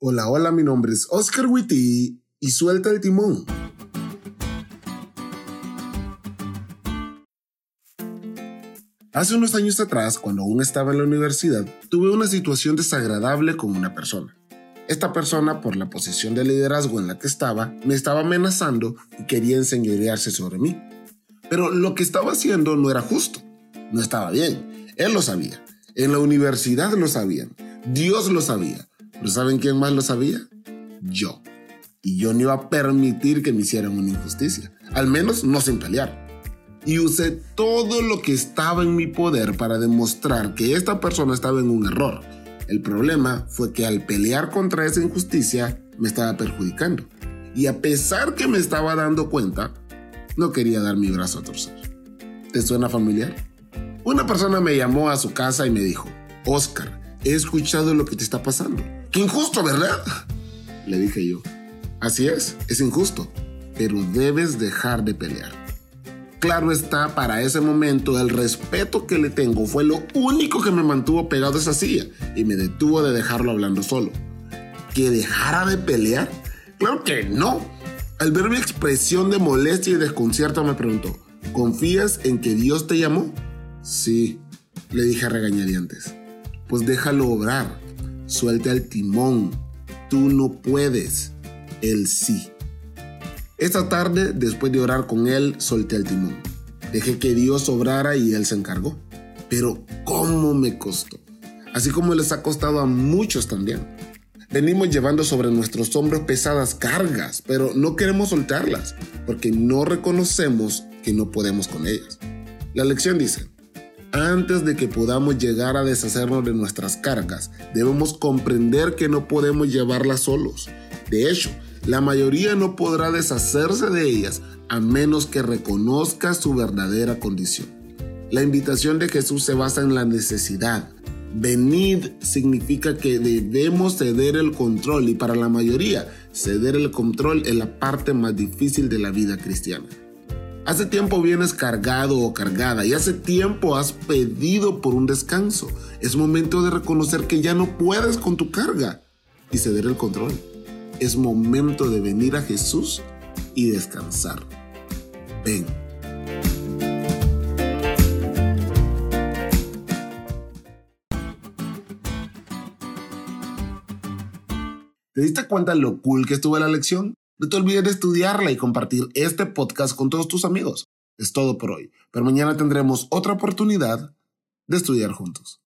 Hola, hola, mi nombre es Oscar Witty y suelta el timón. Hace unos años atrás, cuando aún estaba en la universidad, tuve una situación desagradable con una persona. Esta persona, por la posición de liderazgo en la que estaba, me estaba amenazando y quería enseñorearse sobre mí. Pero lo que estaba haciendo no era justo, no estaba bien. Él lo sabía. En la universidad lo sabían. Dios lo sabía. ¿Pero saben quién más lo sabía? Yo. Y yo no iba a permitir que me hicieran una injusticia. Al menos no sin pelear. Y usé todo lo que estaba en mi poder para demostrar que esta persona estaba en un error. El problema fue que al pelear contra esa injusticia me estaba perjudicando. Y a pesar que me estaba dando cuenta, no quería dar mi brazo a torcer. ¿Te suena familiar? Una persona me llamó a su casa y me dijo, Oscar, he escuchado lo que te está pasando. ¡Qué injusto, ¿verdad? Le dije yo. Así es, es injusto, pero debes dejar de pelear. Claro está, para ese momento el respeto que le tengo fue lo único que me mantuvo pegado a esa silla y me detuvo de dejarlo hablando solo. ¿Que dejara de pelear? Claro que no. Al ver mi expresión de molestia y desconcierto me preguntó, ¿confías en que Dios te llamó? Sí, le dije a regañadientes. Pues déjalo obrar. Suelte al timón. Tú no puedes. Él sí. Esta tarde, después de orar con él, solté el timón. Dejé que Dios obrara y él se encargó. Pero ¿cómo me costó? Así como les ha costado a muchos también. Venimos llevando sobre nuestros hombros pesadas cargas, pero no queremos soltarlas porque no reconocemos que no podemos con ellas. La lección dice, antes de que podamos llegar a deshacernos de nuestras cargas, debemos comprender que no podemos llevarlas solos. De hecho, la mayoría no podrá deshacerse de ellas a menos que reconozca su verdadera condición. La invitación de Jesús se basa en la necesidad. Venid significa que debemos ceder el control y para la mayoría ceder el control es la parte más difícil de la vida cristiana. Hace tiempo vienes cargado o cargada y hace tiempo has pedido por un descanso. Es momento de reconocer que ya no puedes con tu carga y ceder el control. Es momento de venir a Jesús y descansar. Ven. ¿Te diste cuenta lo cool que estuvo la lección? No te olvides de estudiarla y compartir este podcast con todos tus amigos. Es todo por hoy, pero mañana tendremos otra oportunidad de estudiar juntos.